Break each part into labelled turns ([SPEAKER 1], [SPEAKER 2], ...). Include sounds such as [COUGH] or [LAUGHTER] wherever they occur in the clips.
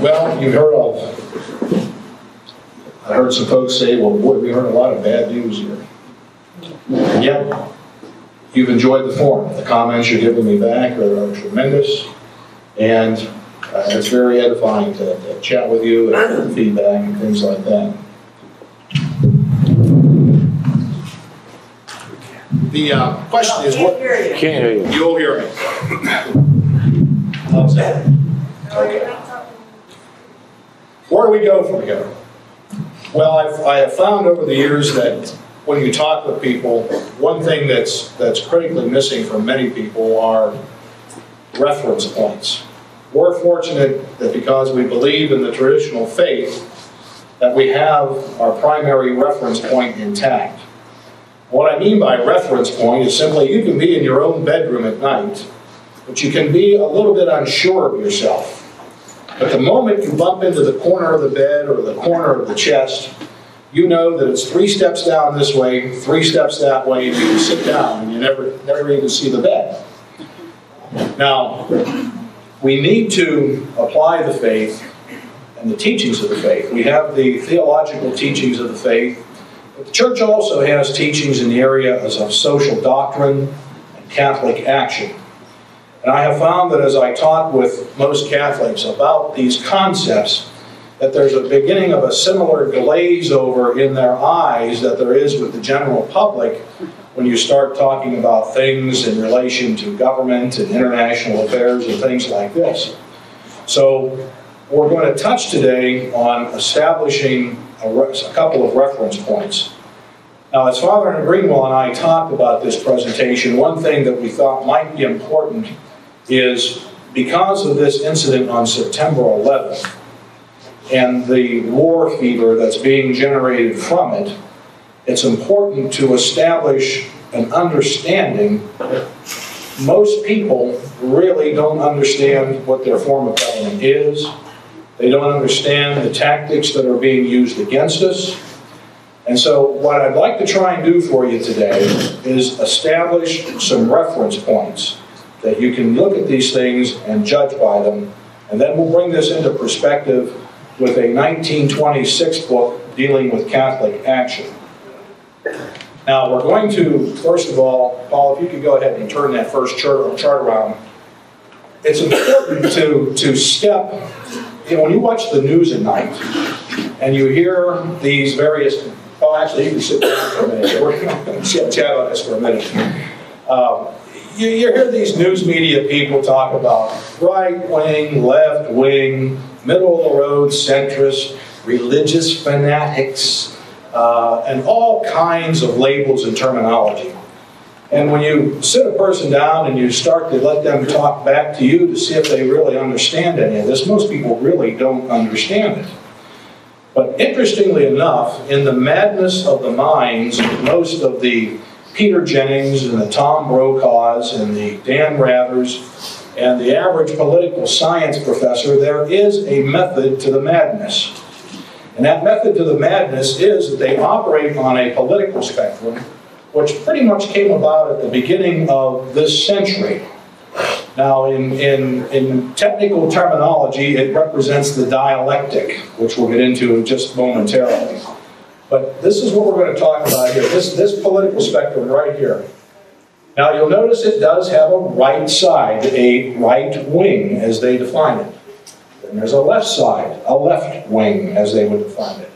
[SPEAKER 1] Well, you heard of, I heard some folks say, well, boy, we heard a lot of bad news here. And yet, you've enjoyed the forum. The comments you're giving me back are are tremendous. And uh, it's very edifying to to chat with you and get feedback and things like that. The uh, question is, what,
[SPEAKER 2] hear you.
[SPEAKER 3] Can't hear you.
[SPEAKER 1] you'll hear me. How's that? Where do we go from here? Well, I've, I have found over the years that when you talk with people, one thing that's, that's critically missing from many people are reference points. We're fortunate that because we believe in the traditional faith, that we have our primary reference point intact. What I mean by reference point is simply you can be in your own bedroom at night, but you can be a little bit unsure of yourself. But the moment you bump into the corner of the bed or the corner of the chest, you know that it's three steps down this way, three steps that way, and you sit down and you never, never even see the bed. Now, we need to apply the faith and the teachings of the faith. We have the theological teachings of the faith, but the church also has teachings in the areas of social doctrine and Catholic action. And I have found that as I talk with most Catholics about these concepts, that there's a beginning of a similar glaze over in their eyes that there is with the general public when you start talking about things in relation to government and international affairs and things like this. So we're going to touch today on establishing a, a couple of reference points. Now, as Father Greenwell and I talked about this presentation, one thing that we thought might be important is because of this incident on September 11th and the war fever that's being generated from it, it's important to establish an understanding. Most people really don't understand what their form of government is. They don't understand the tactics that are being used against us. And so, what I'd like to try and do for you today is establish some reference points that you can look at these things and judge by them. And then we'll bring this into perspective with a 1926 book dealing with Catholic action. Now, we're going to, first of all, Paul, if you could go ahead and turn that first chart, chart around. It's important to, to step, you know, when you watch the news at night and you hear these various, oh, actually, you can sit down for a minute. We're going [LAUGHS] to chat on this for a minute. Um, you, you hear these news media people talk about right wing, left wing, middle of the road centrist, religious fanatics, uh, and all kinds of labels and terminology. And when you sit a person down and you start to let them talk back to you to see if they really understand any of this, most people really don't understand it. But interestingly enough, in the madness of the minds of most of the Peter Jennings and the Tom Brokaws and the Dan Rathers and the average political science professor, there is a method to the madness. And that method to the madness is that they operate on a political spectrum, which pretty much came about at the beginning of this century. Now, in, in, in technical terminology, it represents the dialectic, which we'll get into just momentarily. But this is what we're going to talk about here, this, this political spectrum right here. Now, you'll notice it does have a right side, a right wing, as they define it. Then there's a left side, a left wing, as they would define it.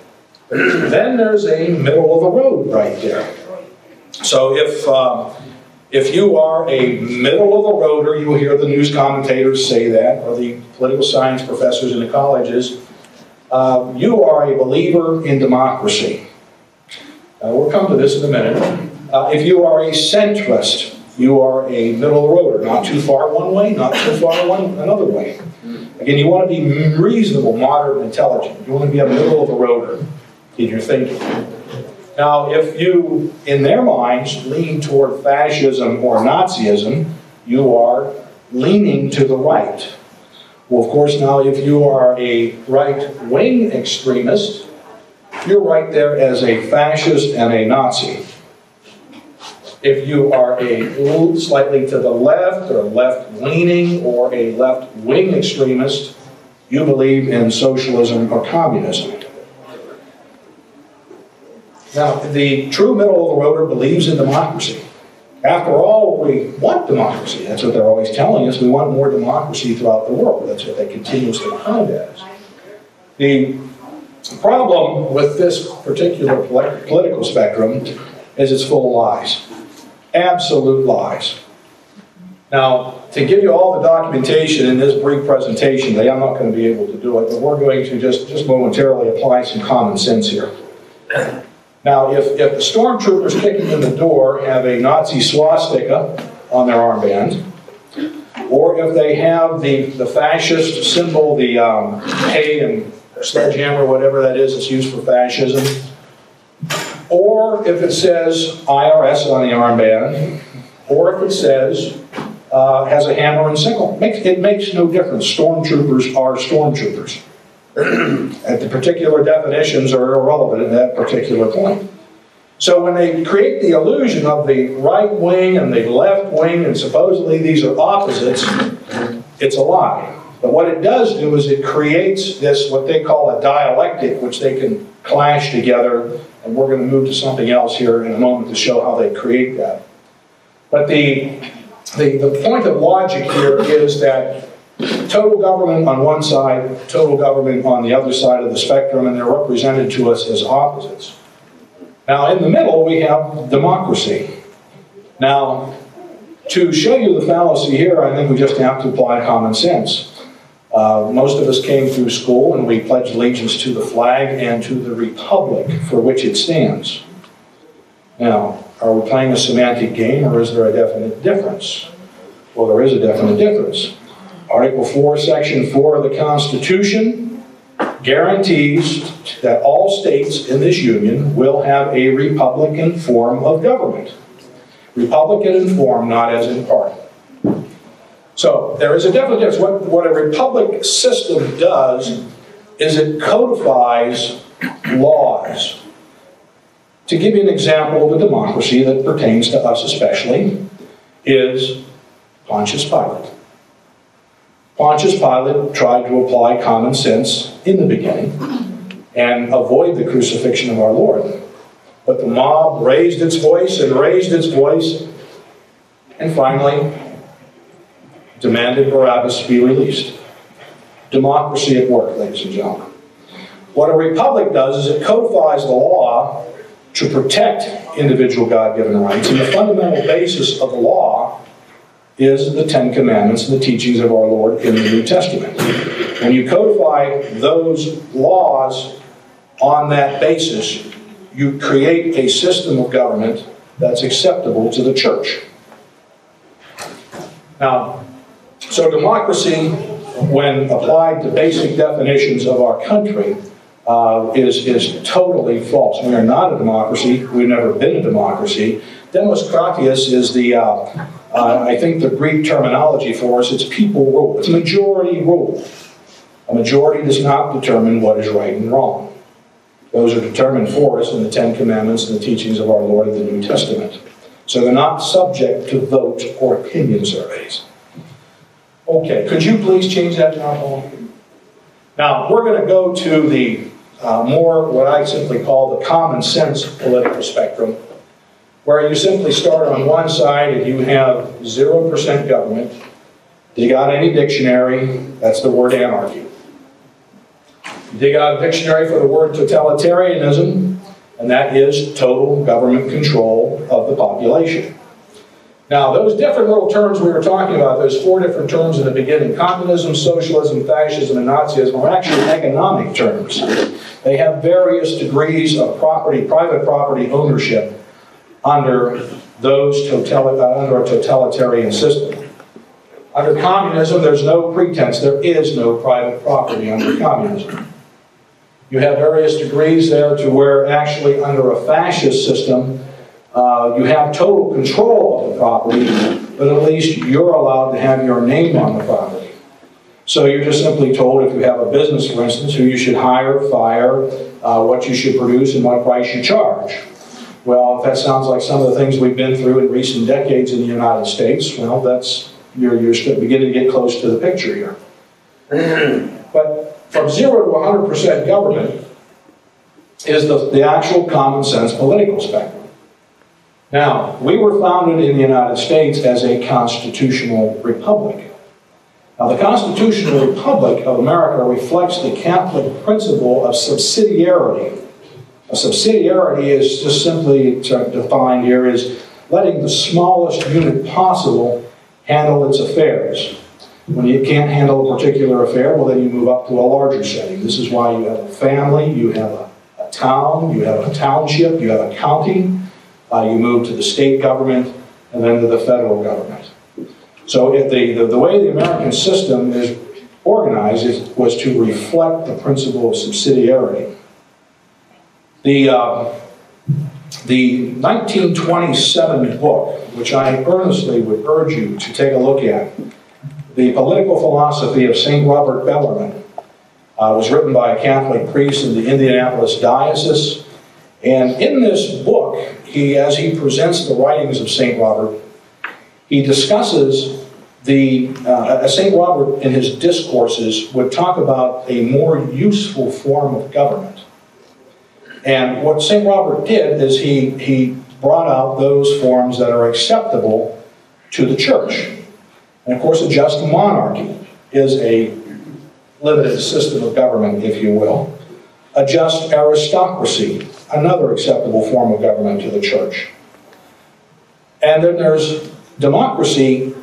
[SPEAKER 1] then there's a middle of the road right there. So if, uh, if you are a middle of the roader, you will hear the news commentators say that, or the political science professors in the colleges, uh, you are a believer in democracy. Uh, we'll come to this in a minute. Uh, if you are a centrist, you are a middle roader, not too far one way, not too far one another way. Again, you want to be reasonable, moderate, intelligent. You want to be a middle of the roader in your thinking. Now, if you, in their minds, lean toward fascism or Nazism, you are leaning to the right. Well, of course, now if you are a right wing extremist, you're right there as a fascist and a Nazi. If you are a slightly to the left or left leaning or a left wing extremist, you believe in socialism or communism. Now, the true middle of the roader believes in democracy. After all, we want democracy. That's what they're always telling us. We want more democracy throughout the world. That's what they continuously pound at us. The problem with this particular political spectrum is it's full of lies. Absolute lies. Now, to give you all the documentation in this brief presentation, I'm not going to be able to do it, but we're going to just, just momentarily apply some common sense here. Now, if, if the stormtroopers kicking in the door have a Nazi swastika on their armband, or if they have the, the fascist symbol, the um, K and sledgehammer, whatever that is that's used for fascism, or if it says IRS on the armband, or if it says uh, has a hammer and sickle. It makes, it makes no difference. Stormtroopers are stormtroopers. [CLEARS THROAT] and the particular definitions are irrelevant at that particular point. So when they create the illusion of the right wing and the left wing, and supposedly these are opposites, it's a lie. But what it does do is it creates this, what they call a dialectic, which they can clash together. And we're going to move to something else here in a moment to show how they create that. But the, the, the point of logic here is that total government on one side, total government on the other side of the spectrum, and they're represented to us as opposites. Now, in the middle, we have democracy. Now, to show you the fallacy here, I think we just have to apply common sense. Uh, most of us came through school and we pledged allegiance to the flag and to the republic for which it stands. Now, are we playing a semantic game or is there a definite difference? Well, there is a definite difference. Article 4, Section 4 of the Constitution guarantees that all states in this union will have a Republican form of government. Republican in form, not as in party. So there is a definite difference. What, what a republic system does is it codifies laws. To give you an example of a democracy that pertains to us especially, is Pontius Pilate. Pontius Pilate tried to apply common sense in the beginning and avoid the crucifixion of our Lord. But the mob raised its voice and raised its voice, and finally demanded Barabbas be released. Democracy at work, ladies and gentlemen. What a republic does is it codifies the law to protect individual God given rights, and the fundamental basis of the law is the Ten Commandments and the teachings of our Lord in the New Testament. When you codify those laws on that basis, you create a system of government that's acceptable to the church. Now, so democracy, when applied to basic definitions of our country, uh, is, is totally false. We are not a democracy. We've never been a democracy. Demos Kratias is the uh, uh, I think the Greek terminology for us, it's people rule. It's majority rule. A majority does not determine what is right and wrong. Those are determined for us in the Ten Commandments and the teachings of our Lord in the New Testament. So they're not subject to vote or opinion surveys. Okay, could you please change that now, Paul? Now, we're going to go to the uh, more what I simply call the common sense political spectrum where you simply start on one side and you have 0% government. Dig out any dictionary, that's the word anarchy. dig out a dictionary for the word totalitarianism, and that is total government control of the population. Now, those different little terms we were talking about, those four different terms in the beginning, communism, socialism, fascism, and Nazism, are actually economic terms. They have various degrees of property, private property ownership under those totali- under a totalitarian system. Under communism, there's no pretense. There is no private property under communism. You have various degrees there to where actually under a fascist system, uh, you have total control of the property, but at least you're allowed to have your name on the property. So you're just simply told if you have a business, for instance, who you should hire, fire, uh, what you should produce, and what price you charge. Well, if that sounds like some of the things we've been through in recent decades in the United States, well, that's you're, you're beginning to get close to the picture here. [CLEARS THROAT] But from zero to 100% government is the, the actual common sense political spectrum. Now, we were founded in the United States as a constitutional republic. Now, the constitutional republic of America reflects the Catholic principle of subsidiarity. A subsidiarity is just simply defined here as letting the smallest unit possible handle its affairs. When you can't handle a particular affair, well, then you move up to a larger setting. This is why you have a family, you have a, a town, you have a township, you have a county, uh, you move to the state government, and then to the federal government. So the, the, the, way the American system is organized is, was to reflect the principle of subsidiarity. The, uh, the 1927 book, which I earnestly would urge you to take a look at, the Political Philosophy of St. Robert Bellarmine uh, was written by a Catholic priest in the Indianapolis Diocese. And in this book, he, as he presents the writings of St. Robert, he discusses the, uh, St. Robert in his discourses would talk about a more useful form of government. And what St. Robert did is he, he brought out those forms that are acceptable to the church. And of course, a just monarchy is a limited system of government, if you will. A just aristocracy, another acceptable form of government to the church. And then there's democracy,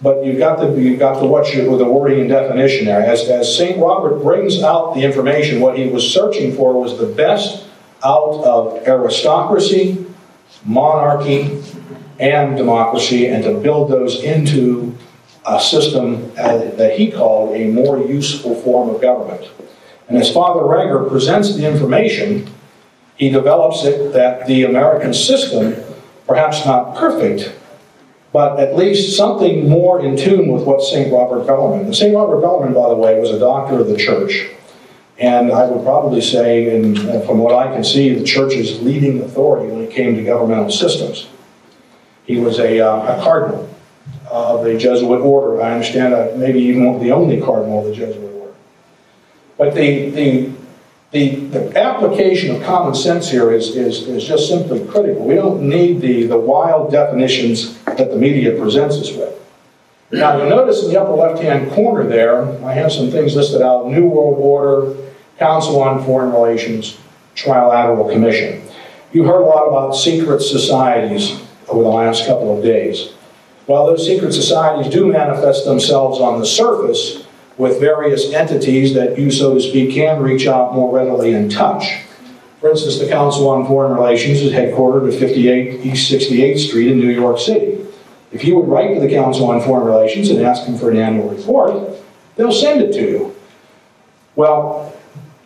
[SPEAKER 1] but you've got to you've got to watch your, the wording and definition there. As, as St. Robert brings out the information, what he was searching for was the best out of aristocracy, monarchy, and democracy, and to build those into a system uh, that he called a more useful form of government. And as Father Rager presents the information, he develops it that the American system, perhaps not perfect, but at least something more in tune with what St. Robert Bellarmine. St. Robert Bellarmine, by the way, was a doctor of the church. And I would probably say, and from what I can see, the church's leading authority when it came to governmental systems. He was a, uh, a cardinal of the Jesuit order. I understand maybe even the only cardinal of the Jesuit order. But the, the, the, the application of common sense here is, is, is just simply critical. We don't need the, the wild definitions that the media presents us with. Now, you'll notice in the upper left-hand corner there, I have some things listed out, New World Order, Council on Foreign Relations, Trilateral Commission. You heard a lot about secret societies over the last couple of days. While those secret societies do manifest themselves on the surface with various entities that you, so to speak, can reach out more readily and touch. For instance, the Council on Foreign Relations is headquartered at 58 East 68th Street in New York City. If you would write to the Council on Foreign Relations and ask them for an annual report, they'll send it to you. Well,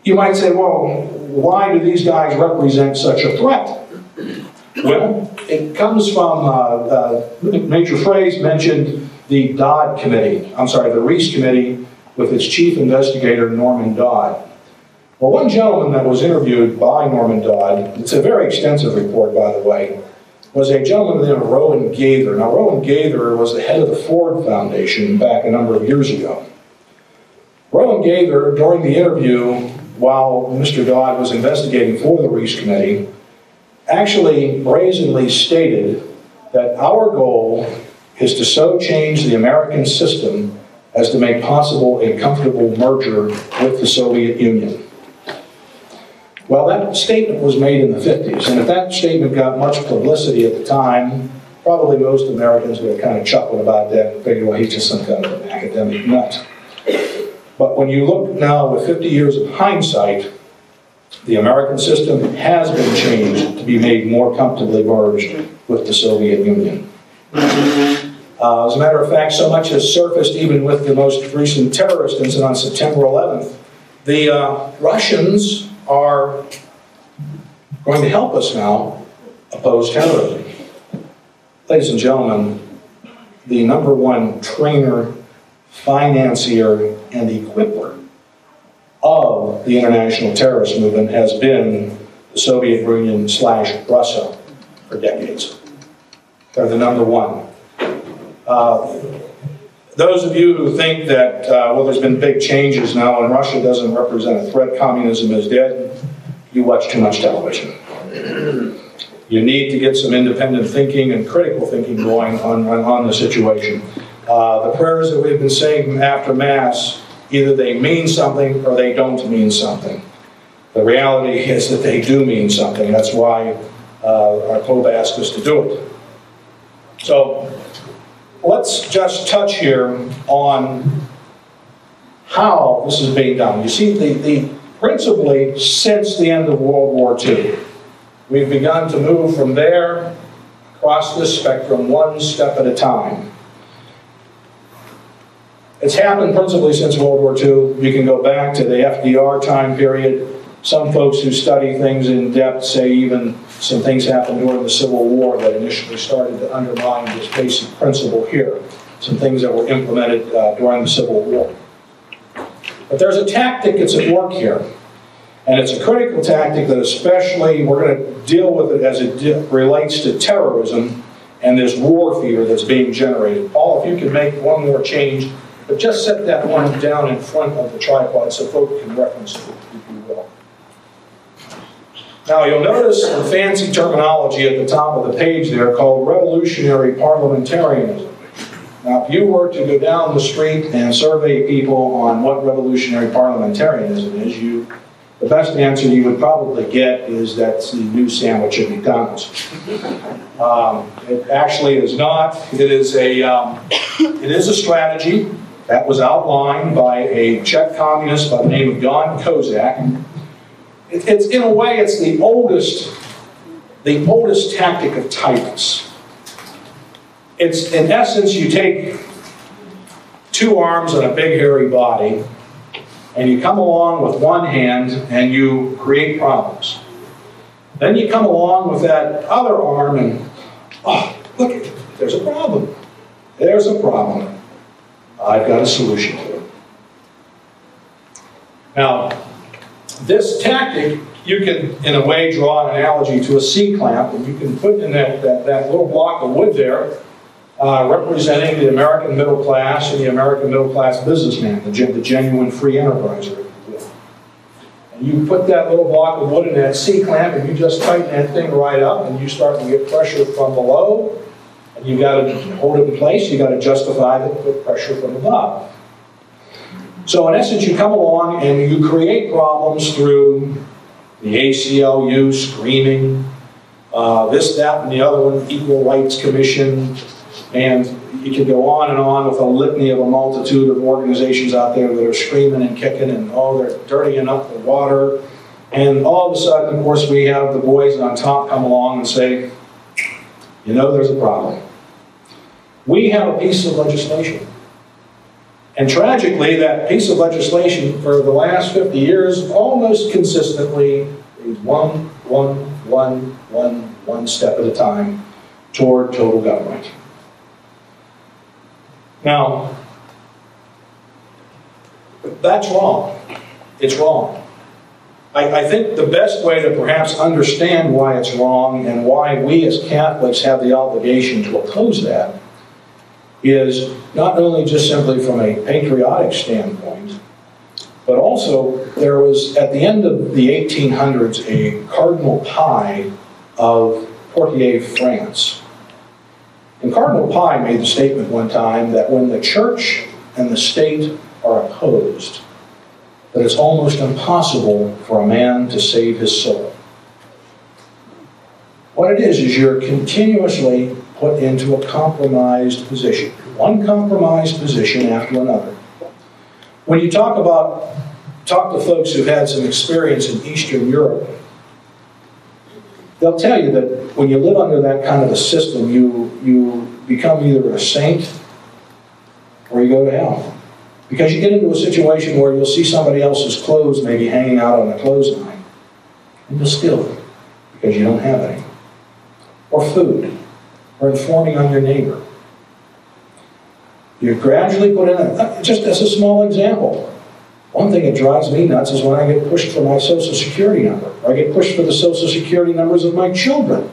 [SPEAKER 1] you might say, well, why do these guys represent such a threat? Well, it comes from, uh, uh, Major Fraze mentioned the Dodd Committee, I'm sorry, the Reece Committee with its chief investigator, Norman Dodd. Well, one gentleman that was interviewed by Norman Dodd, it's a very extensive report, by the way, was a gentleman named Rowan Gaither. Now, Rowan Gaither was the head of the Ford Foundation back a number of years ago. Rowan Gaither, during the interview, while Mr. Dodd was investigating for the Reece Committee, actually brazenly stated that our goal is to so change the American system as to make possible a comfortable merger with the Soviet Union. Well, that statement was made in the 50s, and if that statement got much publicity at the time, probably most Americans would have kind of chuckled about that and figured, well, he's just some kind of an academic nut. But when you look now with 50 years of hindsight, the American system has been changed to be made more comfortably merged with the Soviet Union. Uh, as a matter of fact, so much has surfaced even with the most recent terrorist incident on September 11th. The uh, Russians are going to help us now oppose terrorism. Ladies and gentlemen, the number one trainer, financier, and equiper of the international terrorist movement has been the Soviet Union slash Russia for decades. They're the number one. Uh, those of you who think that, uh, well, there's been big changes now and Russia doesn't represent a threat, communism is dead, you watch too much television. You need to get some independent thinking and critical thinking going on, on, on the situation. Uh, the prayers that we've been saying after Mass, either they mean something or they don't mean something. The reality [LAUGHS] is that they do mean something. That's why uh, our Pope asked us to do it. So let's just touch here on how this is being done. You see, the, the principally since the end of World War II, we've begun to move from there across this spectrum one step at a time. It's happened principally since World War II. You can go back to the FDR time period. Some folks who study things in depth say even some things happened during the Civil War that initially started to undermine this basic principle here. Some things that were implemented uh, during the Civil War. But there's a tactic that's at work here. And it's a critical tactic that especially we're going to deal with it as it relates to terrorism and this war fear that's being generated. Paul, if you could make one more change, but just set that one down in front of the tripod so folks can reference it. Now you'll notice the fancy terminology at the top of the page there called revolutionary parliamentarianism. Now if you were to go down the street and survey people on what revolutionary parliamentarianism is, you the best answer you would probably get is that's the new sandwich at McDonald's. Um, it actually is not. It is a um, it is a strategy that was outlined by a Czech communist by the name of Jan Kozak it's in a way, it's the oldest, the oldest tactic of tyrants. It's in essence, you take two arms and a big hairy body, and you come along with one hand and you create problems. Then you come along with that other arm and, oh, look, there's a problem. There's a problem. I've got a solution to it. Now, this tactic, you can, in a way, draw an analogy to a C-clamp, and you can put in that, that, that little block of wood there, uh, representing the American middle class and the American middle class businessman, the, the genuine free enterpriser. And you put that little block of wood in that C-clamp, and you just tighten that thing right up, and you start to get pressure from below, and you got to hold it in place, you got to justify the pressure from above. So in essence, you come along and you create problems through the ACLU screaming, uh, this, that, and the other one, Equal Rights Commission, and you can go on and on with a litany of a multitude of organizations out there that are screaming and kicking and, oh, they're dirtying up the water. And all of a sudden, of course, we have the boys on top come along and say, you know, there's a problem. We have a piece of legislation and tragically, that piece of legislation for the last 50 years almost consistently is one, one, one, one, one step at a time toward total government. Now, that's wrong. It's wrong. I, I, think the best way to perhaps understand why it's wrong and why we as Catholics have the obligation to oppose that is not only just simply from a patriotic standpoint, but also there was, at the end of the 1800s, a Cardinal Pie of Poitiers, France. And Cardinal Pie made the statement one time that when the church and the state are opposed, that it's almost impossible for a man to save his soul. What it is, is you're continuously put into a compromised position, one compromised position after another. When you talk about, talk to folks who've had some experience in Eastern Europe, they'll tell you that when you live under that kind of a system, you, you become either a saint or you go to hell. Because you get into a situation where you'll see somebody else's clothes maybe hanging out on the clothesline, and you'll steal them because you don't have any. Or food or informing on your neighbor. You're gradually put in, a, uh, just as a small example, one thing that drives me nuts is when I get pushed for my social security number, or I get pushed for the social security numbers of my children.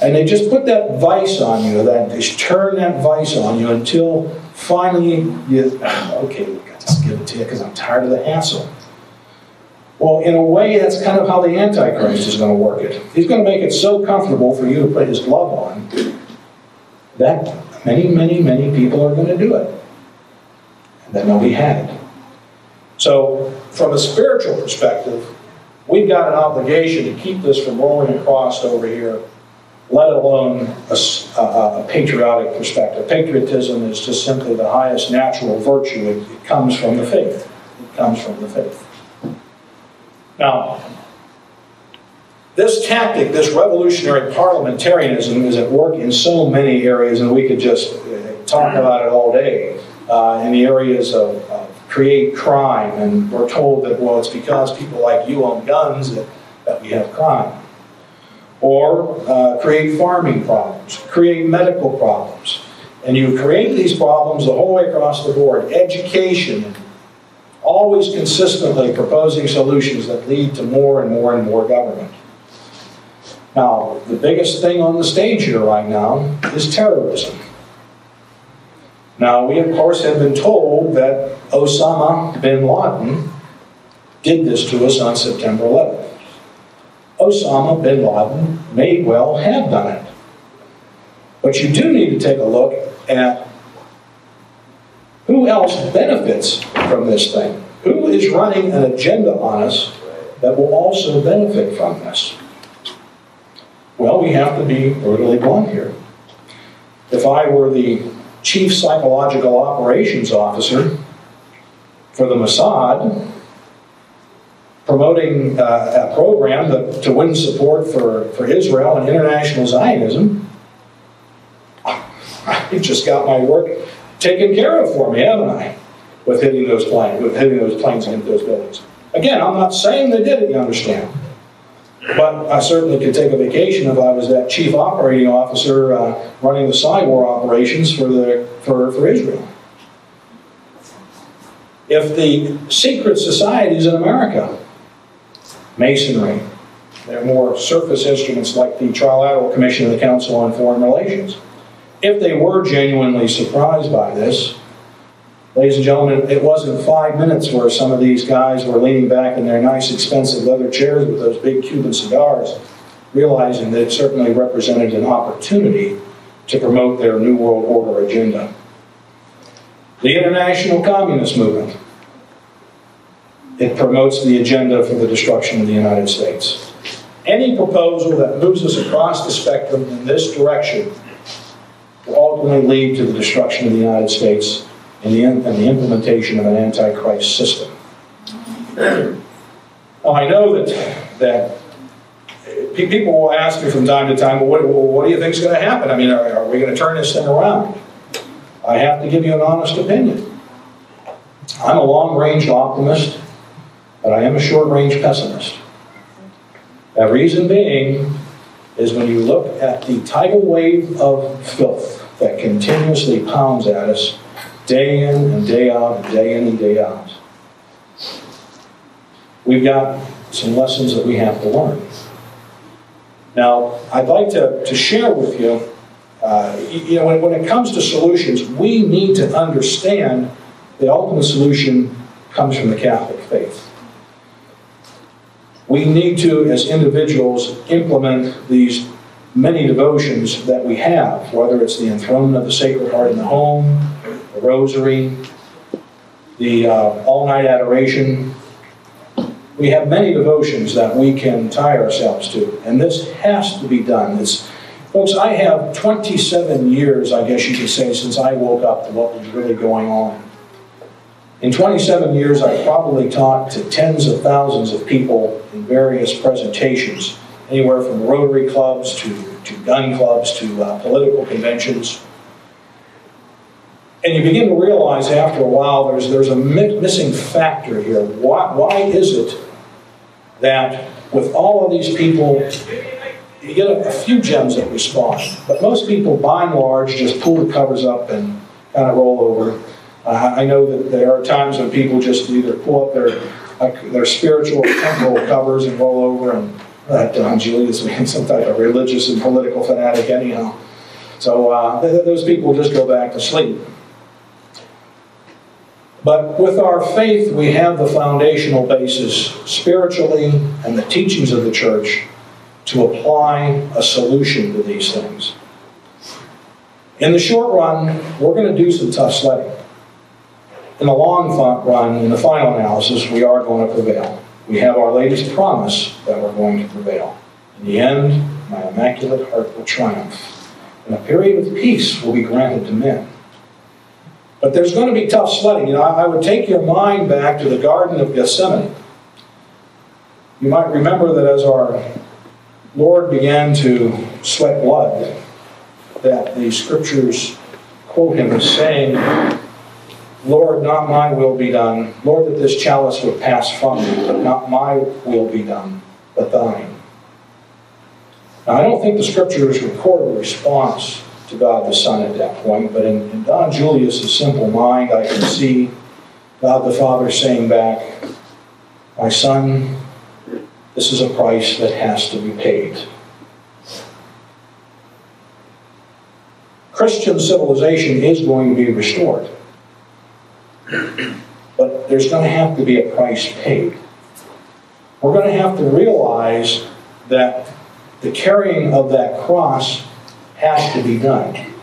[SPEAKER 1] And they just put that vice on you, that they turn that vice on you until finally you, okay, I just give it to you because I'm tired of the hassle. Well, in a way, that's kind of how the Antichrist is going to work it. He's going to make it so comfortable for you to put his glove on that many, many, many people are going to do it. And then they'll be had. So, from a spiritual perspective, we've got an obligation to keep this from rolling across over here, let alone a, a, a patriotic perspective. Patriotism is just simply the highest natural virtue. It, it comes from the faith. It comes from the faith. Now, this tactic, this revolutionary parliamentarism, is at work in so many areas, and we could just uh, talk about it all day. Uh, in the areas of, of, create crime, and we're told that, well, it's because people like you own guns that, that we have crime. Or uh, create farming problems, create medical problems. And you create these problems the whole way across the board education, always consistently proposing solutions that lead to more and more and more government. Now, the biggest thing on the stage here right now is terrorism. Now, we of course have been told that Osama bin Laden did this to us on September 11th. Osama bin Laden may well have done it. But you do need to take a look at who else benefits from this thing? Who is running an agenda on us that will also benefit from this? Well, we have to be brutally blunt here. If I were the chief psychological operations officer for the Mossad, promoting uh, a program that, to win support for, for Israel and international Zionism, [LAUGHS] I just got my work taken care of for me, haven't I? With hitting those planes, with hitting those planes into those buildings. Again, I'm not saying they did it, you understand. But I certainly could take a vacation if I was that chief operating officer uh, running the cyber operations for, the, for, for Israel. If the secret societies in America, Masonry, they're more surface instruments like the Trilateral Commission of the Council on Foreign Relations, if they were genuinely surprised by this, ladies and gentlemen, it wasn't five minutes where some of these guys were leaning back in their nice, expensive leather chairs with those big Cuban cigars, realizing that it certainly represented an opportunity to promote their New World Order agenda. The International Communist Movement. It promotes the agenda for the destruction of the United States. Any proposal that moves us across the spectrum in this direction will ultimately lead to the destruction of the United States and the, and the implementation of an antichrist system. Now, I know that, that people will ask me from time to time, well, what, well, what do you think is going to happen? I mean, are, are we going to turn this thing around? I have to give you an honest opinion. I'm a long-range optimist, but I am a short-range pessimist. That reason being is when you look at the tidal wave of filth that continuously pounds at us day in and day out and day in and day out. We've got some lessons that we have to learn. Now, I'd like to, to share with you, uh, you know, when, when it comes to solutions, we need to understand the ultimate solution comes from the Catholic faith. We need to, as individuals, implement these many devotions that we have, whether it's the enthronement of the Sacred Heart in the home, the Rosary, the uh, all-night adoration. We have many devotions that we can tie ourselves to, and this has to be done. It's, folks, I have 27 years, I guess you could say, since I woke up to what was really going on. In 27 years, I've probably talked to tens of thousands of people in various presentations anywhere from Rotary clubs to, to gun clubs to uh, political conventions. And you begin to realize after a while there's, there's a mi missing factor here. Why, why is it that with all of these people, you get a, a few gems that respond, but most people, by and large, just pull the covers up and kind of roll over. Uh, I know that there are times when people just either pull up their, uh, their spiritual or temporal covers and roll over and that Don Julius being [LAUGHS] some type of religious and political fanatic anyhow. So uh, th- those people just go back to sleep. But with our faith, we have the foundational basis spiritually and the teachings of the church to apply a solution to these things. In the short run, we're going to do some tough sledding. In the long run, in the final analysis, we are going to prevail. We have our latest promise that we're going to prevail. In the end, my immaculate heart will triumph, and a period of peace will be granted to men. But there's going to be tough sledding. You know, I would take your mind back to the Garden of Gethsemane. You might remember that as our Lord began to sweat blood, that the scriptures quote him as saying, Lord, not my will be done. Lord, that this chalice would pass from me, but not my will be done, but thine. Now, I don't think the scriptures record a response to God the Son at that point, but in, in Don Julius's simple mind, I can see God the Father saying back, My son, this is a price that has to be paid. Christian civilization is going to be restored. But there's going to have to be a price paid. We're going to have to realize that the carrying of that cross has to be done.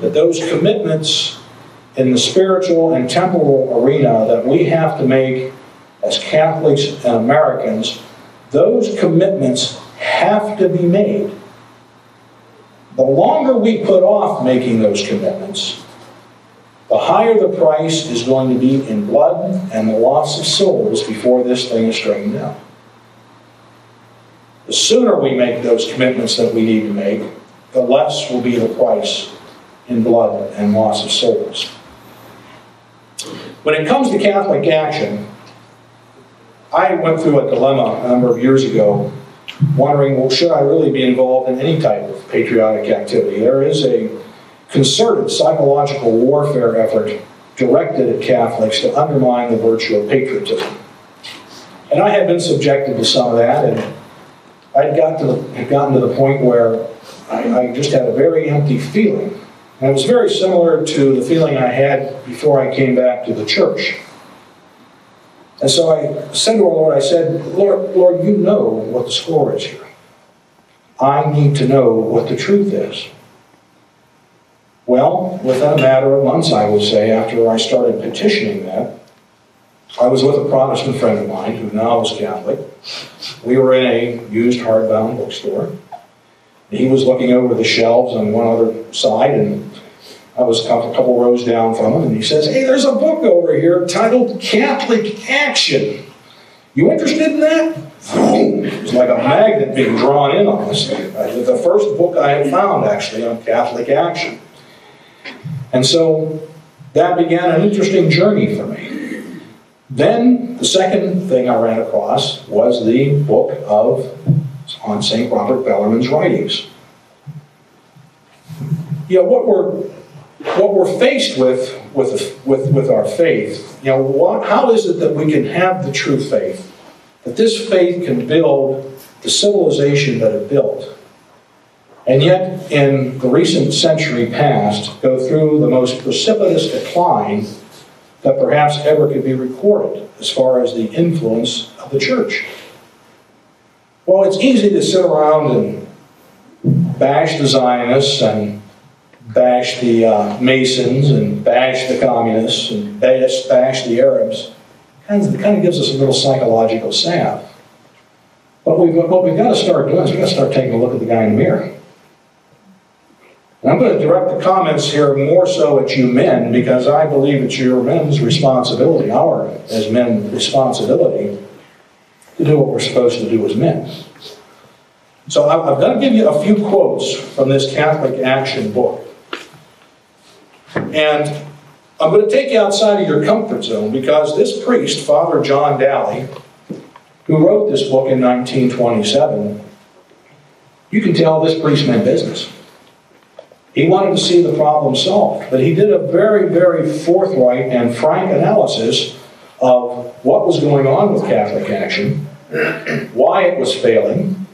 [SPEAKER 1] That those commitments in the spiritual and temporal arena that we have to make as Catholics and Americans, those commitments have to be made. The longer we put off making those commitments, the higher the price is going to be in blood and the loss of souls before this thing is straightened out. The sooner we make those commitments that we need to make, the less will be the price in blood and loss of souls. When it comes to Catholic action, I went through a dilemma a number of years ago, wondering, well, should I really be involved in any type of patriotic activity? There is a concerted psychological warfare effort directed at Catholics to undermine the virtue of patriotism. And I had been subjected to some of that, and I'd got to, had gotten to the point where I, I just had a very empty feeling. And it was very similar to the feeling I had before I came back to the church. And so I said to our Lord, I said, Lord, Lord, you know what the score is here. I need to know what the truth is. Well, within a matter of months, I would say, after I started petitioning that, I was with a Protestant friend of mine who now is Catholic. We were in a used hardbound bookstore. He was looking over the shelves on one other side, and I was a couple, rows down from him, and he says, Hey, there's a book over here titled Catholic Action. You interested in that? It was like a magnet being drawn in on us. The first book I had found, actually, on Catholic Action. And so that began an interesting journey for me. Then the second thing I ran across was the book of on St. Robert Bellarmine's writings. You know, what we're what we're faced with with, with, with our faith, you know, what, how is it that we can have the true faith? That this faith can build the civilization that it built and yet, in the recent century past, go through the most precipitous decline that perhaps ever could be recorded as far as the influence of the church. Well, it's easy to sit around and bash the Zionists and bash the uh, Masons and bash the communists and bash, bash the Arabs. It kind of gives us a little psychological salve. But we've, what we've got to start doing is we've got to start taking a look at the guy in the mirror. And I'm going to direct the comments here more so at you men because I believe it's your men's responsibility, our as men responsibility, to do what we're supposed to do as men. So I'm going to give you a few quotes from this Catholic Action book. And I'm going to take you outside of your comfort zone because this priest, Father John Daly, who wrote this book in 1927, you can tell this priest meant business. He wanted to see the problem solved, but he did a very, very forthright and frank analysis of what was going on with Catholic action, why it was failing,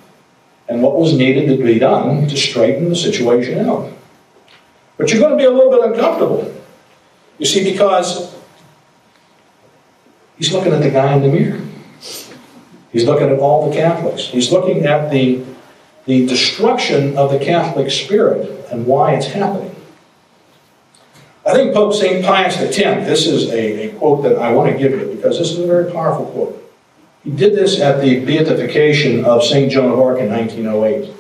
[SPEAKER 1] and what was needed to be done to straighten the situation out. But you're going to be a little bit uncomfortable. You see, because he's looking at the guy in the mirror. He's looking at all the Catholics. He's looking at the, the destruction of the Catholic spirit and why it's happening. I think Pope St. Pius X, this is a, a quote that I want to give you because this is a very powerful quote. He did this at the beatification of St. Joan of Arc in 1908.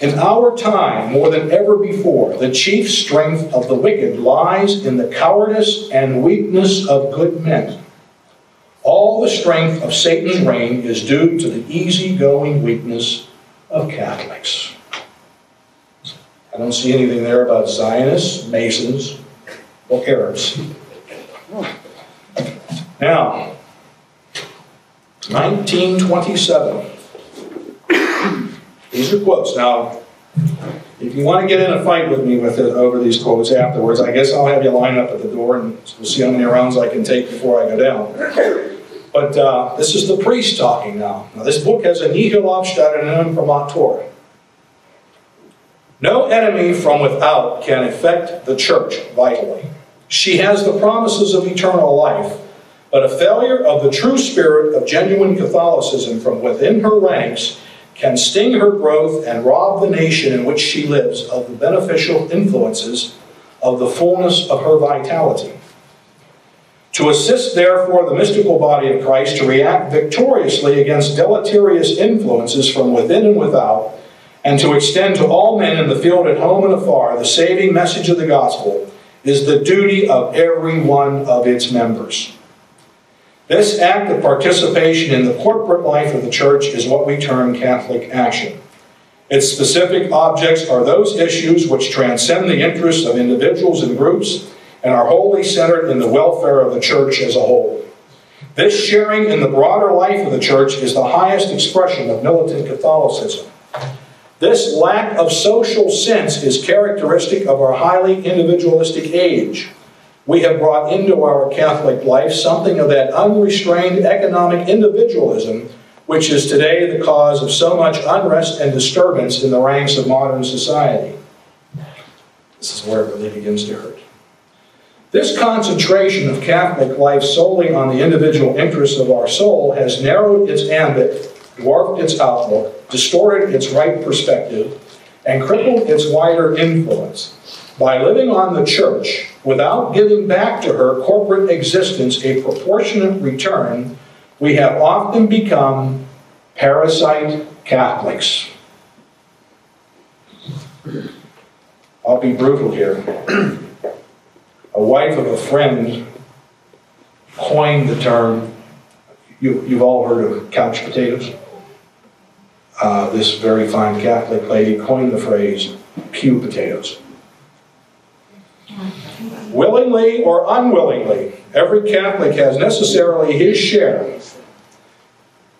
[SPEAKER 1] In our time, more than ever before, the chief strength of the wicked lies in the cowardice and weakness of good men. All the strength of Satan's reign is due to the easygoing weakness of Catholics. I don't see anything there about Zionists, Masons, or Arabs. Now, 1927. These are quotes. Now, if you want to get in a fight with me with it over these quotes afterwards, I guess I'll have you line up at the door and we'll see how many rounds I can take before I go down. But uh, this is the priest talking now. Now, this book has a nihil obstat and an imprimatur. No enemy from without can affect the church vitally. She has the promises of eternal life, but a failure of the true spirit of genuine Catholicism from within her ranks can sting her growth and rob the nation in which she lives of the beneficial influences of the fullness of her vitality. To assist, therefore, the mystical body of Christ to react victoriously against deleterious influences from within and without, and to extend to all men in the field at home and afar the saving message of the gospel, is the duty of every one of its members. This act of participation in the corporate life of the church is what we term Catholic action. Its specific objects are those issues which transcend the interests of individuals and groups and are wholly centered in the welfare of the church as a whole. This sharing in the broader life of the church is the highest expression of militant Catholicism. This lack of social sense is characteristic of our highly individualistic age we have brought into our Catholic life something of that unrestrained economic individualism which is today the cause of so much unrest and disturbance in the ranks of modern society. This is where it really begins to hurt. This concentration of Catholic life solely on the individual interests of our soul has narrowed its ambit, dwarfed its outlook, distorted its right perspective, and crippled its wider influence. By living on the church without giving back to her corporate existence a proportionate return, we have often become parasite Catholics. I'll be brutal here. [CLEARS THROAT] a wife of a friend coined the term, you, have all heard of couch potatoes. Uh, this very fine Catholic lady coined the phrase pew potatoes. Willingly or unwillingly, every Catholic has necessarily his share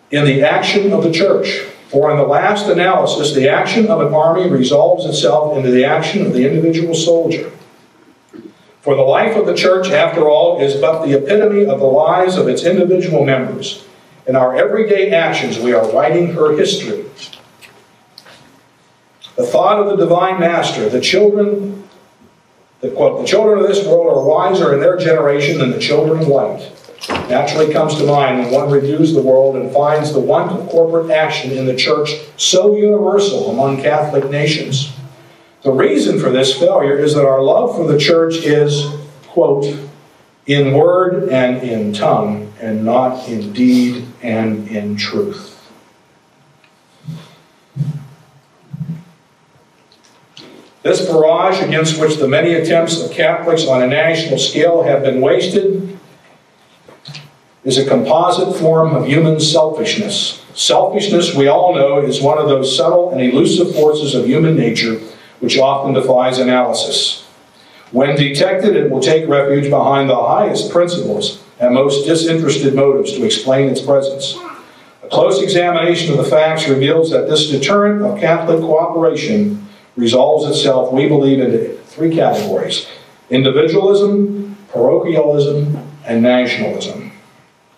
[SPEAKER 1] in the action of the church. For in the last analysis, the action of an army resolves itself into the action of the individual soldier. For the life of the church, after all, is but the epitome of the lives of its individual members. In our everyday actions, we are writing her history. The thought of the Divine Master, the children the, quote, the children of this world are wiser in their generation than the children of light. Naturally comes to mind when one reviews the world and finds the want of corporate action in the church so universal among Catholic nations. The reason for this failure is that our love for the church is, quote, in word and in tongue, and not in deed and in truth. This barrage against which the many attempts of Catholics on a national scale have been wasted is a composite form of human selfishness. Selfishness, we all know, is one of those subtle and elusive forces of human nature which often defies analysis. When detected, it will take refuge behind the highest principles and most disinterested motives to explain its presence. A close examination of the facts reveals that this deterrent of Catholic cooperation resolves itself, we believe, into three categories individualism, parochialism, and nationalism.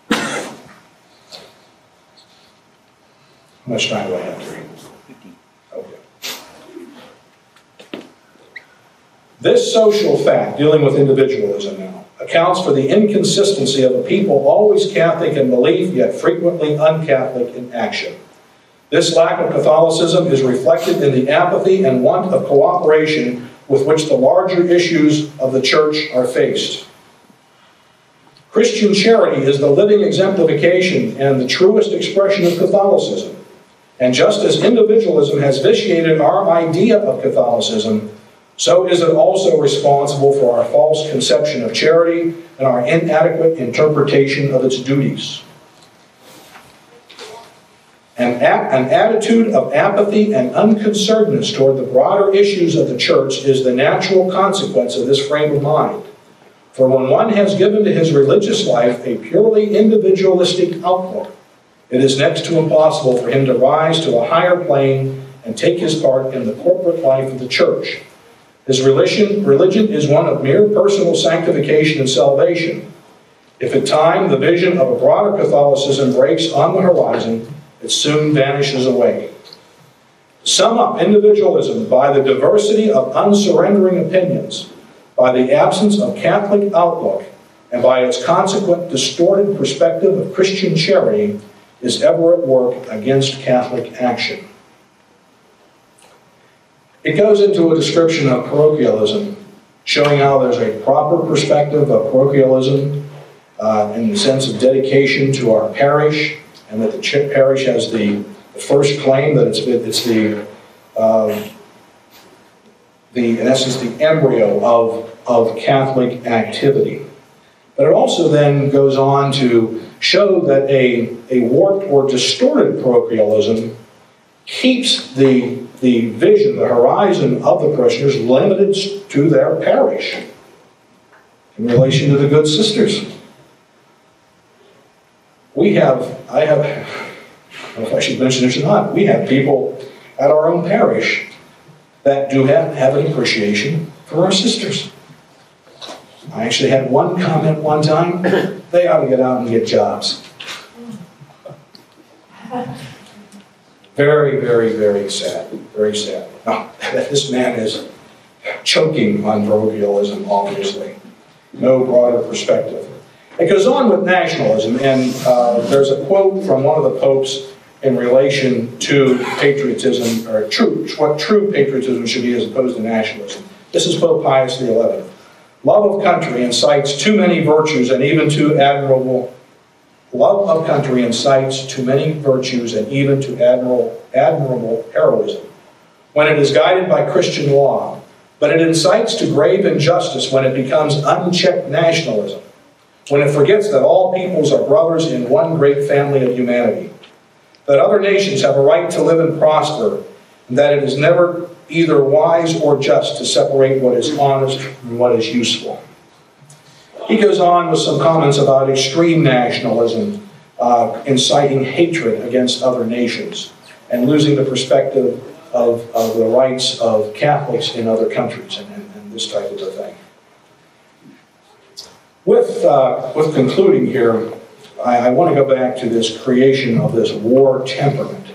[SPEAKER 1] How much time do I have to read? Okay. This social fact, dealing with individualism now, accounts for the inconsistency of a people always Catholic in belief, yet frequently un-Catholic in action. This lack of Catholicism is reflected in the apathy and want of cooperation with which the larger issues of the church are faced. Christian charity is the living exemplification and the truest expression of Catholicism. And just as individualism has vitiated our idea of Catholicism, so is it also responsible for our false conception of charity and our inadequate interpretation of its duties. An, an attitude of apathy and unconcernedness toward the broader issues of the church is the natural consequence of this frame of mind. For when one has given to his religious life a purely individualistic outlook, it is next to impossible for him to rise to a higher plane and take his part in the corporate life of the church. His religion, religion is one of mere personal sanctification and salvation. If at time the vision of a broader Catholicism breaks on the horizon, it soon vanishes away. Sum up individualism by the diversity of unsurrendering opinions, by the absence of Catholic outlook, and by its consequent distorted perspective of Christian charity, is ever at work against Catholic action. It goes into a description of parochialism, showing how there's a proper perspective of parochialism uh, in the sense of dedication to our parish, and that the parish has the, the first claim that it's, it's the, uh, the, in essence, the embryo of, of Catholic activity. But it also then goes on to show that a, a warped or distorted parochialism keeps the the vision, the horizon of the parishioners limited to their parish in relation to the good sisters. We have, I have, I don't know if I should mention this or not, we have people at our own parish that do have, have an appreciation for our sisters. I actually had one comment one time [COUGHS] they ought to get out and get jobs. [LAUGHS] Very, very, very sad. Very sad. Now, this man is choking on parochialism, obviously. No broader perspective. It goes on with nationalism, and uh, there's a quote from one of the popes in relation to patriotism, or true, what true patriotism should be as opposed to nationalism. This is Pope Pius XI. Love of country incites too many virtues and even too admirable Love of country incites to many virtues and even to admirable, admirable heroism when it is guided by Christian law, but it incites to grave injustice when it becomes unchecked nationalism, when it forgets that all peoples are brothers in one great family of humanity, that other nations have a right to live and prosper, and that it is never either wise or just to separate what is honest from what is useful. He goes on with some comments about extreme nationalism, uh, inciting hatred against other nations, and losing the perspective of, of the rights of Catholics in other countries, and, and, and this type of thing. With, uh, with concluding here, I, I want to go back to this creation of this war temperament.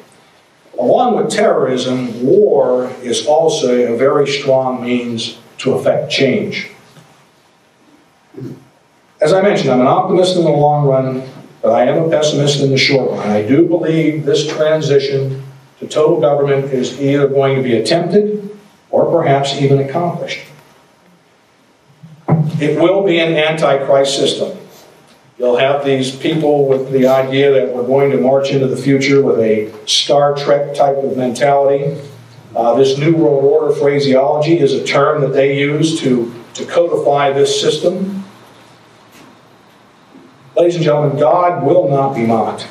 [SPEAKER 1] Along with terrorism, war is also a very strong means to effect change. As I mentioned, I'm an optimist in the long run, but I am a pessimist in the short run. I do believe this transition to total government is either going to be attempted or perhaps even accomplished. It will be an antichrist system. You'll have these people with the idea that we're going to march into the future with a Star Trek type of mentality. Uh, this New World Order phraseology is a term that they use to, to codify this system. Ladies and gentlemen, God will not be mocked.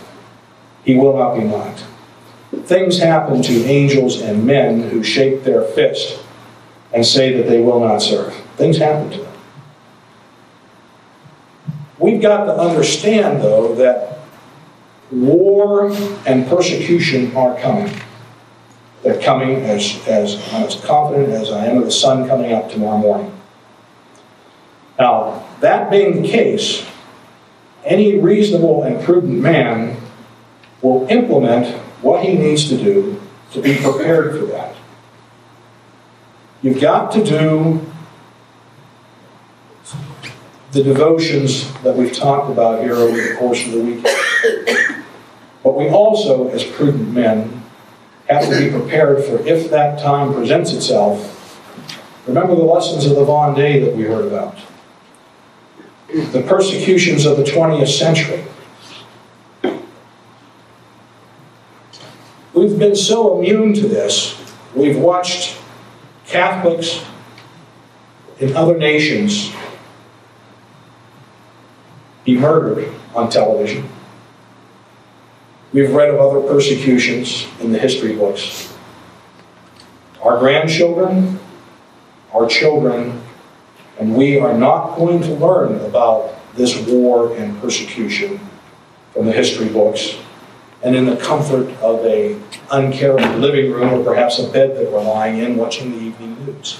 [SPEAKER 1] He will not be mocked. Things happen to angels and men who shake their fist and say that they will not serve. Things happen to them. We've got to understand, though, that war and persecution are coming. They're coming as, as I'm as confident as I am of the sun coming up tomorrow morning. Now, that being the case, any reasonable and prudent man will implement what he needs to do to be prepared for that. You've got to do the devotions that we've talked about here over the course of the weekend. But we also, as prudent men, have to be prepared for if that time presents itself. Remember the lessons of the Vendée that we heard about. The persecutions of the 20th century. We've been so immune to this. We've watched Catholics in other nations be murdered on television. We've read of other persecutions in the history books. Our grandchildren, our children, and we are not going to learn about this war and persecution from the history books and in the comfort of a uncaring living room or perhaps a bed that we're lying in watching the evening news.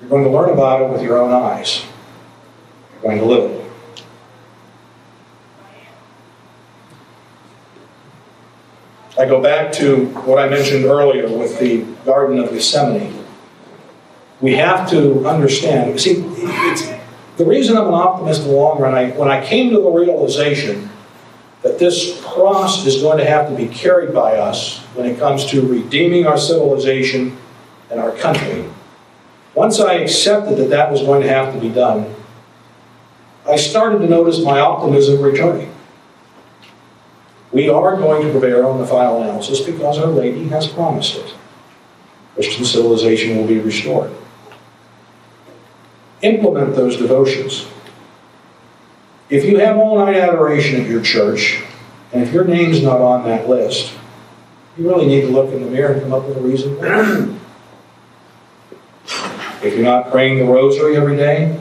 [SPEAKER 1] You're going to learn about it with your own eyes. You're going to live it. I go back to what I mentioned earlier with the Garden of Gethsemane. We have to understand, see, the reason I'm an optimist in the long run, I, when I came to the realization that this cross is going to have to be carried by us when it comes to redeeming our civilization and our country. Once I accepted that that was going to have to be done, I started to notice my optimism returning. We are going to prevail in the final analysis because Our Lady has promised it. Christian civilization will be restored. Implement those devotions. If you have all night adoration at your church, and if your name's not on that list, you really need to look in the mirror and come up with a reason. if you're not praying the rosary every day,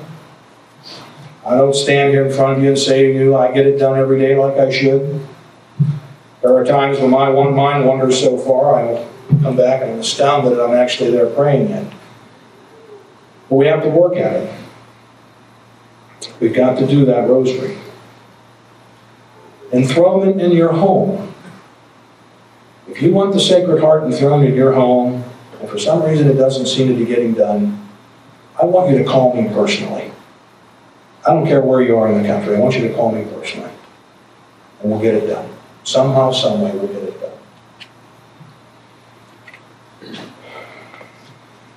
[SPEAKER 1] I don't stand here in front of you and say to you, I get it done every day like I should. There are times when my one mind wanders so far, I come back and I'm astounded that I'm actually there praying it. But we have to work at it. We've got to do that rosary. Enthronement in your home. If you want the Sacred Heart enthroned in your home, and for some reason it doesn't seem to be getting done, I want you to call me personally. I don't care where you are in the country, I want you to call me personally. And we'll get it done. Somehow, someway, we'll get it done.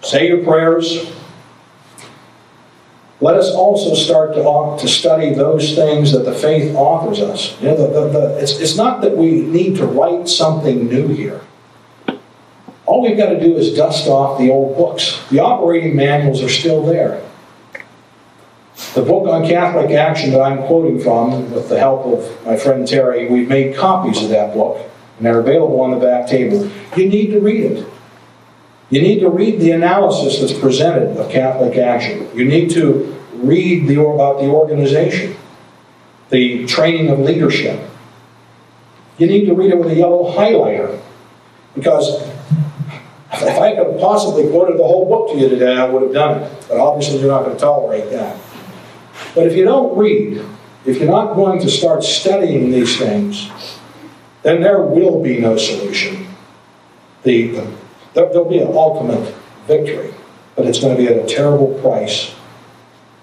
[SPEAKER 1] Say your prayers. Let us also start to, to study those things that the faith offers us. You know, the, the, the, it's, it's not that we need to write something new here. All we've got to do is dust off the old books. The operating manuals are still there. The book on Catholic action that I'm quoting from, with the help of my friend Terry, we've made copies of that book, and they're available on the back table. You need to read it. You need to read the analysis that's presented of Catholic action. You need to read the, about the organization, the training of leadership. You need to read it with a yellow highlighter because if I could possibly quoted the whole book to you today, I would have done it. But obviously, you're not going to tolerate that. But if you don't read, if you're not going to start studying these things, then there will be no solution. The, the, there'll be an ultimate victory, but it's going to be at a terrible price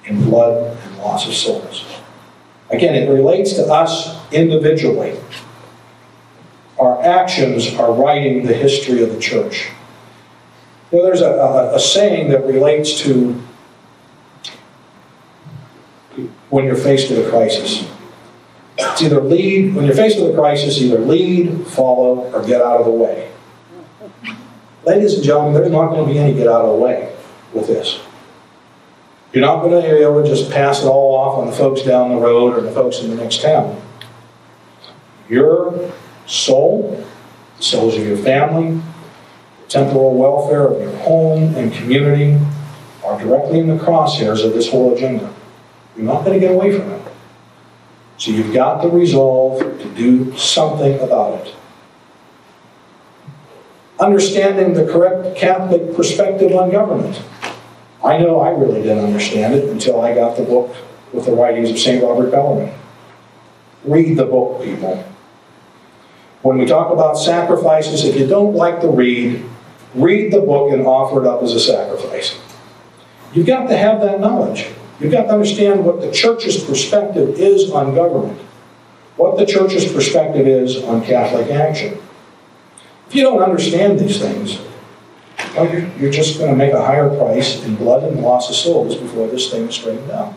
[SPEAKER 1] in blood and loss of souls. Again, it relates to us individually. Our actions are writing the history of the church. You know, there's a, a, a saying that relates to when you're faced with a crisis. It's either lead, when you're faced with a crisis, either lead, follow, or get out of the way. Ladies and gentlemen, there's not going to be any get out of the way with this. You're not going to be able to just pass it all off on the folks down the road or the folks in the next town. Your soul, the souls of your family, the temporal welfare of your home and community are directly in the crosshairs of this whole agenda. You're not going to get away from it. So you've got the resolve to do something about it. Understanding the correct Catholic perspective on government. I know I really didn't understand it until I got the book with the writings of St. Robert Bellarmine. Read the book, people. When we talk about sacrifices, if you don't like to read, read the book and offer it up as a sacrifice. You've got to have that knowledge. You've got to understand what the church's perspective is on government, what the church's perspective is on Catholic action. If you don't understand these things, well, you're, you're just going to make a higher price in blood and loss of souls before this thing is straightened out.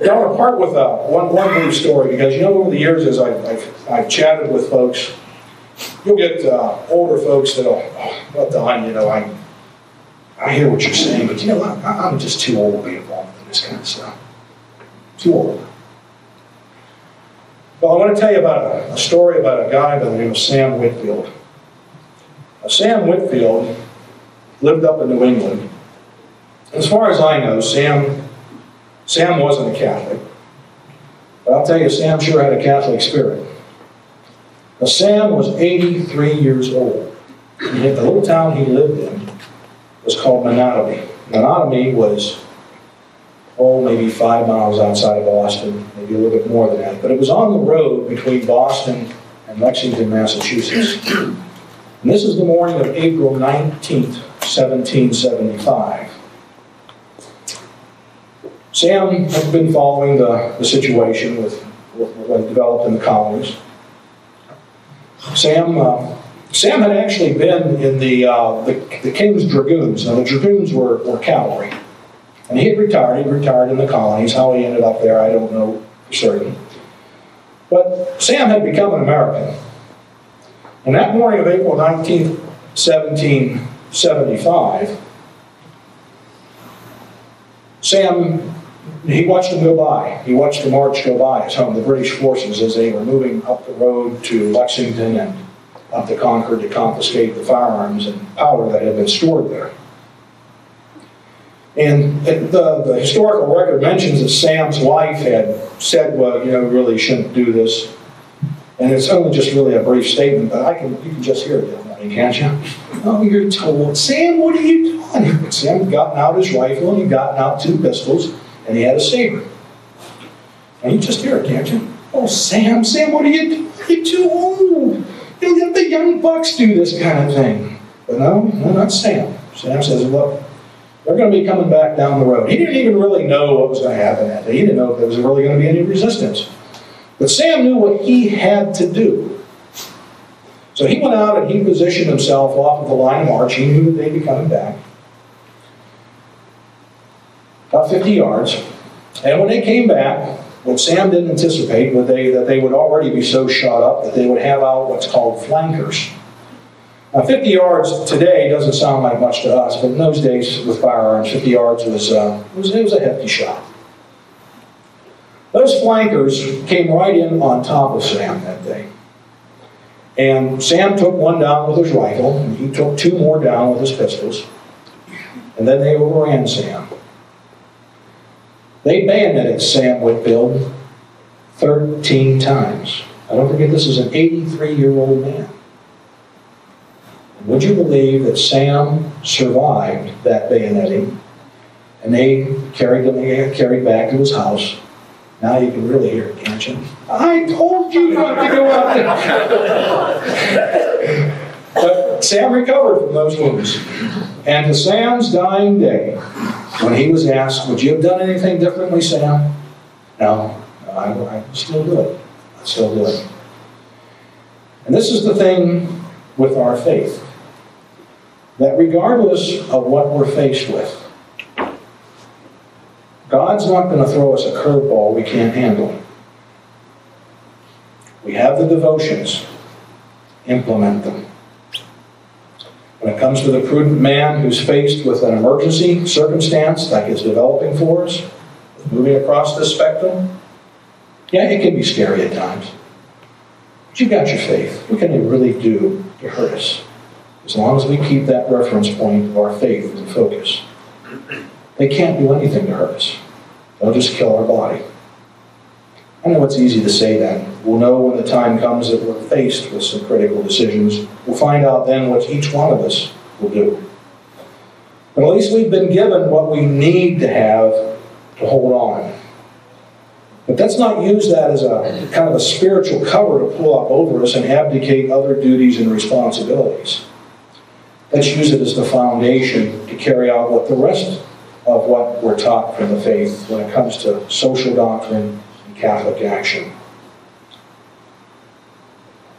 [SPEAKER 1] Now, I want to part with uh, one, one brief story because, you know, over the years as I've, I've, I've chatted with folks, you'll get uh, older folks that'll, oh, well, Don, you know, I, I hear what you're saying, but you know, I, I'm just too old to be involved in this kind of stuff. Too old. Well, I want to tell you about a, story about a guy by the name of Sam Whitfield. Now, Sam Whitfield lived up in New England. As far as I know, Sam, Sam wasn't a Catholic. But I'll tell you, Sam sure had a Catholic spirit. Now, Sam was 83 years old. And yet the little town he lived in was called Menotomy. Menotomy was, oh, maybe five miles outside of Boston, maybe a little bit more than that. But it was on the road between Boston and Lexington, Massachusetts. And this is the morning of April 19th, 1775. Sam had been following the, the situation with what developed in the colonies. Sam uh, Sam had actually been in the, uh, the, the, King's Dragoons. Now, the Dragoons were, were cavalry. And he had retired. He retired in the colonies. How he ended up there, I don't know for certain. But Sam had become an American. And that morning of April 19, 1775, Sam, he watched them go by. He watched the march go by, some of the British forces as they were moving up the road to Lexington and up to Concord to confiscate the firearms and powder that had been stored there. And the, the historical record mentions that Sam's wife had said, well, you know, really shouldn't do this. And it's only just really a brief statement, but I can you can just hear it, can't you? Oh, you're told, Sam, what are you doing? Sam had gotten out his rifle and he'd gotten out two pistols and he had a saber. And you just hear it, can't you? Oh, Sam, Sam, what are you doing? You're too old. You let the young bucks do this kind of thing. But no, no, not Sam. Sam says, look, they're going to be coming back down the road. He didn't even really know what was going to happen that day. He didn't know if there was really going to be any resistance. But Sam knew what he had to do. So he went out and he positioned himself off of the line of march. He knew that they'd be coming back. About 50 yards. And when they came back, what Sam didn't anticipate was they, that they would already be so shot up that they would have out what's called flankers. Now, 50 yards today doesn't sound like much to us, but in those days with firearms, 50 yards was, uh, was, it was a hefty shot. Those flankers came right in on top of Sam that day. And Sam took one down with his rifle, and he took two more down with his pistols. And then they overran Sam. They bayoneted Sam Whitfield 13 times. I don't forget this is an 83 year old man. Would you believe that Sam survived that bayoneting? And they carried him carried back to his house. Now you can really hear it, can't you? I told you not to go out there. but Sam recovered from those wounds. And to Sam's dying day, when he was asked, Would you have done anything differently, Sam? No, I, I still do it. I still do it. And this is the thing with our faith that regardless of what we're faced with, God's not going to throw us a curveball we can't handle. We have the devotions, implement them. When it comes to the prudent man who's faced with an emergency circumstance like is developing for us, moving across the spectrum, yeah, it can be scary at times. But you've got your faith. What can it really do to hurt us? As long as we keep that reference point of our faith in focus. They can't do anything to hurt us. They'll just kill our body. I know it's easy to say that. We'll know when the time comes that we're faced with some critical decisions. We'll find out then what each one of us will do. But at least we've been given what we need to have to hold on. But let's not use that as a kind of a spiritual cover to pull up over us and abdicate other duties and responsibilities. Let's use it as the foundation to carry out what the rest of what we're taught from the faith when it comes to social doctrine and Catholic action.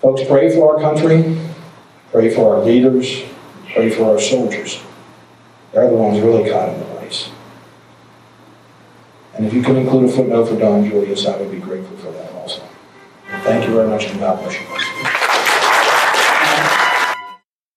[SPEAKER 1] Folks, pray for our country, pray for our leaders, pray for our soldiers. They're the ones really caught in the vice. And if you can include a footnote for Don Julius, I would be grateful for that also. Thank you very much, and God bless you.